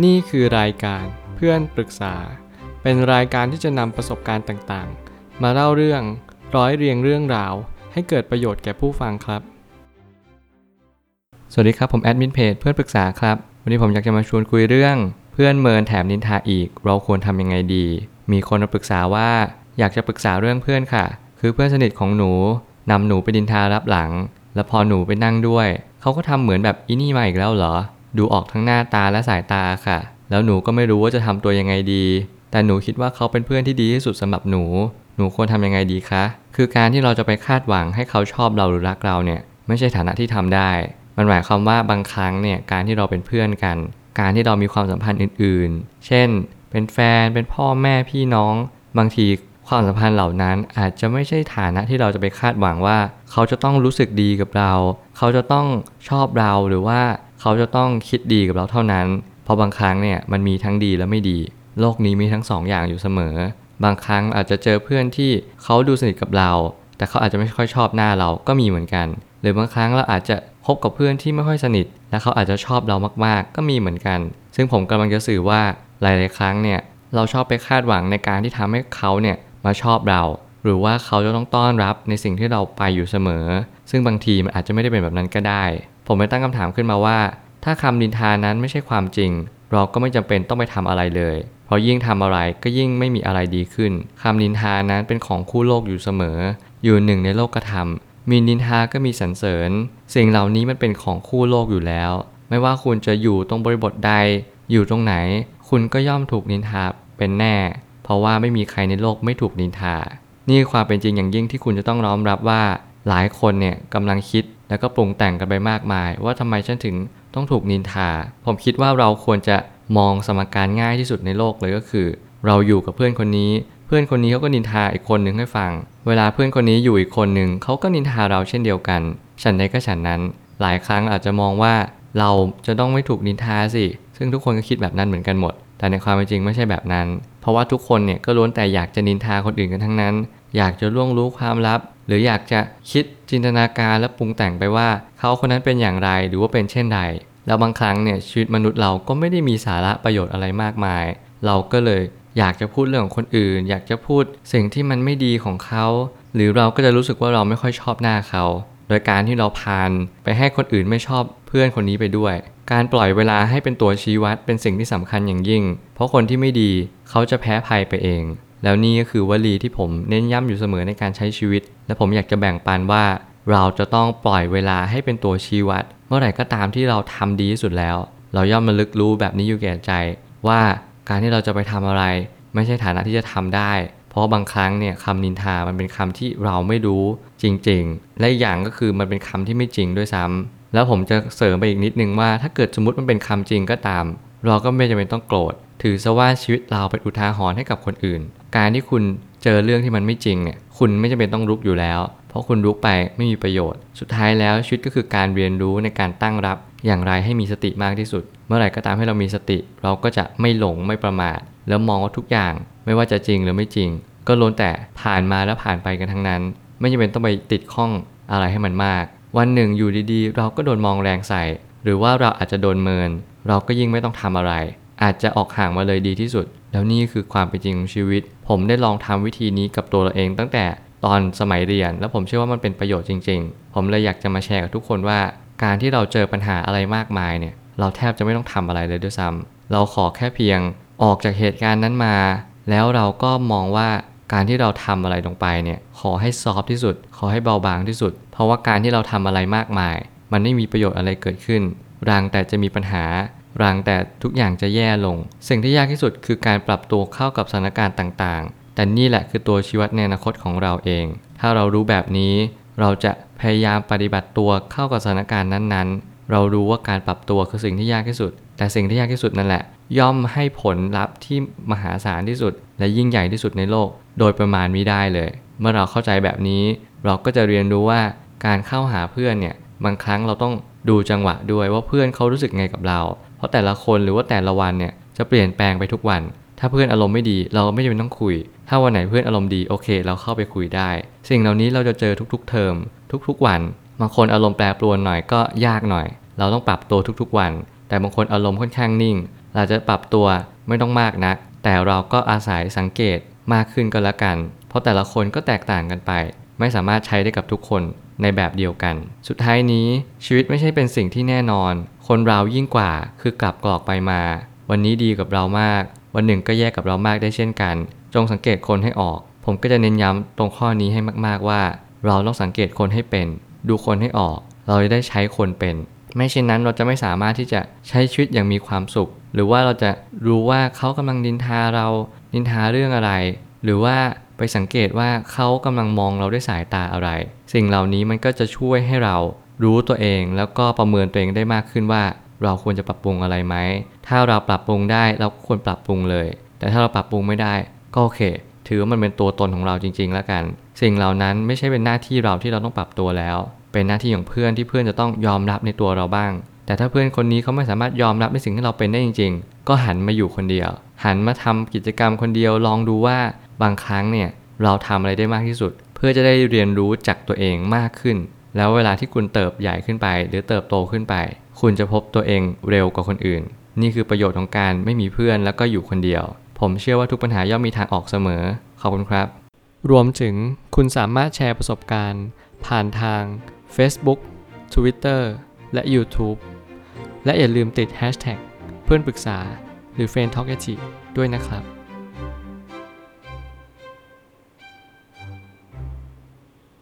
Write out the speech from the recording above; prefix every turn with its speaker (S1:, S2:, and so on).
S1: นี่คือรายการเพื่อนปรึกษา เป็นรายการที่จะนำประสบการณ์ต่างๆ มาเล่าเรื่องร้อยเรียงเรื่องราว ให้เกิดประโยชน์แก่ผู้ฟังครับ สวัสดีครับ ผมแอดมินเพจเพื่อนปรึกษาครับ วันนี้ผมอยากจะมาชวนคุยเรื่อง เพื่อนเมินแถมนินทาอีก เราควรทำยังไงดี มีคนมาปรึกษาว่า อยากจะปรึกษาเรื่องเพื่อนค่ะ คือเพื่อนสนิทของหนูนำหนูไปดินทารับหลัง แล้วพอหนูไปนั่งด้วย เขาก็ทำเหมือนแบบอีนี่มาอีกแล้วเหรอ ดูออกทั้งหน้าตาและสายตาค่ะ แล้วหนูก็ไม่รู้ว่าจะทำตัวยังไงดี แต่หนูคิดว่าเขาเป็นเพื่อนที่ดีที่สุดสำหรับหนู หนูควรทำยังไงดีคะ คือการที่เราจะไปคาดหวังให้เขาชอบเราหรือรักเราเนี่ย ไม่ใช่ฐานะที่ทำได้ มันหมายความว่าบางครั้งเนี่ยการที่เราเป็นเพื่อนกัน การที่เรามีความสัมพันธ์อื่นๆ เช่น เป็นแฟน เป็นพ่อแม่พี่น้อง บางทีความสัมพันธ์เหล่านั้นอาจจะไม่ใช่ฐานะที่เราจะไปคาดหวังว่า เขาจะต้องรู้สึกดีกับเรา เขาจะต้องชอบเราหรือว่า เขาจะต้องคิดดีกับเราเท่านั้น เพราะบางครั้งเนี่ยมันมีทั้งดีและไม่ดี โลกนี้มีทั้งสองอย่างอยู่เสมอ บางครั้งอาจจะเจอเพื่อนที่เขาดูสนิทกับเรา แต่เขาอาจจะไม่ค่อยชอบหน้าเราก็มีเหมือนกัน หรือบางครั้งเราอาจจะพบกับเพื่อนที่ไม่ค่อยสนิท และเขาอาจจะชอบเรามากๆ ก็มีเหมือนกัน ซึ่งผมกำลังจะสื่อว่าหลาย ๆ ครั้งเนี่ยเราชอบไปคาดหวังในการที่ทำให้เขาเนี่ยมาชอบเรา หรือว่าเขาจะต้องต้อนรับในสิ่งที่เราไปอยู่เสมอ ซึ่งบางทีมันอาจจะไม่ได้เป็นแบบนั้นก็ได้ ผมเลยตั้งคำถามขึ้นมาว่า ถ้าคำนินทานั้นไม่ใช่ความจริง เราก็ไม่จำเป็นต้องไปทำอะไรเลย เพราะยิ่งทำอะไรก็ยิ่งไม่มีอะไรดีขึ้นคำนินทานั้นเป็นของคู่โลกอยู่เสมอ อยู่หนึ่งในโลกธรรมมีนินทาก็มีสรรเสริญ สิ่งเหล่านี้มันเป็นของคู่โลกอยู่แล้ว ไม่ว่าคุณจะอยู่ตรงบริบทใด อยู่ตรงไหน คุณก็ย่อมถูกนินทาเป็นแน่ เพราะว่าไม่มีใครในโลกไม่ถูกนินทา นี่ความเป็นจริงอย่างยิ่งที่คุณจะต้องน้อมรับว่าหลายคนเนี่ยกำลังคิด แล้วก็ปรุงแต่งกันไปมากมาย ว่าทำไมฉันถึงต้องถูกนินทา ผมคิดว่าเราควรจะมองสมการง่ายที่สุดในโลกเลยก็คือ เราอยู่กับเพื่อนคนนี้ เพื่อนคนนี้เขาก็นินทาอีกคนหนึ่งให้ฟัง เวลาเพื่อนคนนี้อยู่อีกคนหนึ่งเขาก็นินทาเราเช่นเดียวกัน ฉันใดก็ฉันนั้น หลายครั้งอาจจะมองว่าเราจะต้องไม่ถูกนินทาสิ ซึ่งทุกคนก็คิดแบบนั้นเหมือนกันหมด แต่ในความเป็นจริงไม่ใช่แบบนั้น เพราะว่าทุกคนเนี่ยก็ล้วนแต่อยากจะนินทาคนอื่นกันทั้งนั้น อยากจะล่วงรู้ความลับ รืออยากจะคิดจินตนาการและปรุงแต่งไปว่า เขาคนนั้นเป็นอย่างไรหรือว่าเป็นเช่นใด แล้วบางครั้งเนี่ยชีวิตมนุษย์เราก็ไม่ได้มีสาระประโยชน์อะไรมากมาย เราก็เลยอยากจะพูดเรื่องของคนอื่น อยากจะพูดสิ่งที่มันไม่ดีของเขา หรือเราก็จะรู้สึกว่าเราไม่ค่อยชอบหน้าเขา โดยการที่เราพานไปให้คนอื่นไม่ชอบเพื่อนคนนี้ไปด้วย การปล่อยเวลาให้เป็นตัวชี้วัดเป็นสิ่งที่สำคัญอย่างยิ่ง เพราะคนที่ไม่ดีเขาจะแพ้ภัยไปเอง แล้วนี่ก็คือวลีที่ผมเน้นย้ำอยู่เสมอในการใช้ชีวิต และผมอยากจะแบ่งปันว่า เราจะต้องปล่อยเวลาให้เป็นตัวชี้วัด เมื่อไหร่ก็ตามที่เราทำดีที่สุดแล้ว เราย่อมมาลึกรู้แบบนี้อยู่แก่ใจ ว่าการที่เราจะไปทำอะไร ไม่ใช่ฐานะที่จะทำได้ เพราะบางครั้งเนี่ยคำนินทา มันเป็นคำที่เราไม่รู้จริง ๆ และอีกอย่างก็คือมันเป็นคำที่ไม่จริงด้วยซ้ำแล้วผมจะเสริมไปอีกนิดนึงว่า ถ้าเกิดสมมติมันเป็นคำจริงก็ตาม เราก็ไม่จำเป็นต้องโกรธ ถือซะว่าชีวิตเราเป็นอุทาหรณ์ให้กับคนอื่น การที่คุณเจอเรื่องที่มันไม่จริงเนี่ย คุณไม่จำเป็นต้องรุกอยู่แล้ว เพราะคุณรุกไปไม่มีประโยชน์ สุดท้ายแล้วชีวิตก็คือการเรียนรู้ในการตั้งรับ อย่างไรให้มีสติมากที่สุด เมื่อไหร่ก็ตามให้เรามีสติ เราก็จะไม่หลงไม่ประมาท แล้วมองว่าทุกอย่าง ไม่ว่าจะจริงหรือไม่จริง ก็ล้วนแต่ผ่านมาแล้วผ่านไปกันทั้งนั้น ไม่จำเป็นต้องไปติดข้องอะไรให้มันมาก วันหนึ่งอยู่ดีๆ เราก็โดนมองแรงใส่ หรือว่าเราอาจจะโดนเมิน เราก็ยิ่งไม่ต้องทำอะไร อาจจะออกห่างมาเลยดีที่สุด แล้วนี่คือความเป็นจริงของชีวิต ผมได้ลองทำวิธีนี้กับตัวเราเองตั้งแต่ตอนสมัยเรียน แล้วผมเชื่อว่ามันเป็นประโยชน์จริง ๆ ผมเลยอยากจะมาแชร์กับทุกคนว่า การที่เราเจอปัญหาอะไรมากมายเนี่ย เราแทบจะไม่ต้องทำอะไรเลยด้วยซ้ำเราขอแค่เพียงออกจากเหตุการณ์นั้นมา แล้วเราก็มองว่าการที่เราทำอะไรลงไปเนี่ย ขอให้ซอฟที่สุด ขอให้เบาบางที่สุด เพราะว่าการที่เราทำอะไรมากมาย มันไม่มีประโยชน์อะไรเกิดขึ้น รังแต่จะมีปัญหา รังแต่ทุกอย่างจะแย่ลง สิ่งที่ยากที่สุดคือการปรับตัวเข้ากับสถานการณ์ต่างๆ แต่นี่แหละคือตัวชีวิตในอนาคตของเราเอง ถ้าเรารู้แบบนี้เราจะพยายามปฏิบัติตัวเข้ากับสถานการณ์นั้นๆ เรารู้ว่าการปรับตัวคือสิ่งที่ยากที่สุด แต่สิ่งที่ยากที่สุดนั่นแหละ ย่อมให้ผลลัพธ์ที่มหาศาลที่สุด และยิ่งใหญ่ที่สุดในโลก โดยประมาณมิได้เลย เมื่อเราเข้าใจแบบนี้ เราก็จะเรียนรู้ว่าการเข้าหาเพื่อนเนี่ยบางครั้งเราต้องดูจังหวะด้วยว่าเพื่อนเขารู้สึกไงกับเรา ราะแต่ละคนหรือว่าแต่ละวันเนี่ยจะเปลี่ยนแปลงไปทุกวัน ถ้าเพื่อนอารมณ์ไม่ดี เราไม่จำเป็นต้องคุย ถ้าวันไหนเพื่อนอารมณ์ดีโอเค เราเข้าไปคุยได้ สิ่งเหล่านี้เราจะเจอทุกๆ เทอมทุกๆวันบางคนอารมณ์แปรปรวนหน่อยก็ยากหน่อย เราต้องปรับตัวทุกๆวัน แต่บางคนอารมณ์ค่อนข้างนิ่ง เราจะปรับตัวไม่ต้องมากนัก แต่เราก็อาศัยสังเกตมากขึ้นก็แล้วกัน เพราะแต่ละคนก็แตกต่างกันไป ไม่สามารถใช้ได้กับทุกคนในแบบเดียวกัน สุดท้ายนี้ชีวิตไม่ใช่เป็นสิ่งที่แน่นอน คนเรายิ่งกว่าคือกลับกรอกไปมา วันนี้ดีกับเรามาก วันหนึ่งก็แย่กับเรามากได้เช่นกัน จงสังเกตคนให้ออก ผมก็จะเน้นย้ำตรงข้อนี้ให้มากๆว่า เราต้องสังเกตคนให้เป็น ดูคนให้ออก เราจะได้ใช้คนเป็น ไม่เช่นนั้นเราจะไม่สามารถที่จะใช้ชีวิตอย่างมีความสุข หรือว่าเราจะรู้ว่าเขากำลังนินทาเรานินทาเรื่องอะไร หรือว่าไปสังเกตว่าเขากำลังมองเราด้วยสายตาอะไร สิ่งเหล่านี้มันก็จะช่วยให้เรา รู้ตัวเองแล้วก็ประเมินตัวเองได้มากขึ้นว่า เราควรจะปรับปรุงอะไรไหม ถ้าเราปรับปรุงได้เราควรปรับปรุงเลย แต่ถ้าเราปรับปรุงไม่ได้ก็โอเค ถือว่ามันเป็นตัวตนของเราจริง ๆ แล้วกัน สิ่งเหล่านั้นไม่ใช่เป็นหน้าที่เราที่เราต้องปรับตัวแล้ว เป็นหน้าที่ของเพื่อนที่เพื่อนจะต้องยอมรับในตัวเราบ้าง แต่ถ้าเพื่อนคนนี้เขาไม่สามารถยอมรับในสิ่งที่เราเป็นได้จริง ๆ ก็หันมาอยู่คนเดียว หันมาทำกิจกรรมคนเดียวลองดูว่าบางครั้งเนี่ยเราทำอะไรได้มากที่สุด เพื่อจะได้เรียนรู้จากตัวเองมากขึ้น แล้วเวลาที่คุณเติบใหญ่ขึ้นไป หรือเติบโตขึ้นไป คุณจะพบตัวเองเร็วกว่าคนอื่น นี่คือประโยชน์ของการไม่มีเพื่อนแล้วก็อยู่คนเดียว ผมเชื่อว่าทุกปัญหาย่อมมีทางออกเสมอ ขอบคุณครับ รวมถึงคุณสามารถแชร์ประสบการณ์ ผ่านทาง Facebook Twitter และ YouTube และอย่าลืมติด Hashtag เพื่อนปรึกษาหรือ f r ร e n d t a l k ด้วยนะครับ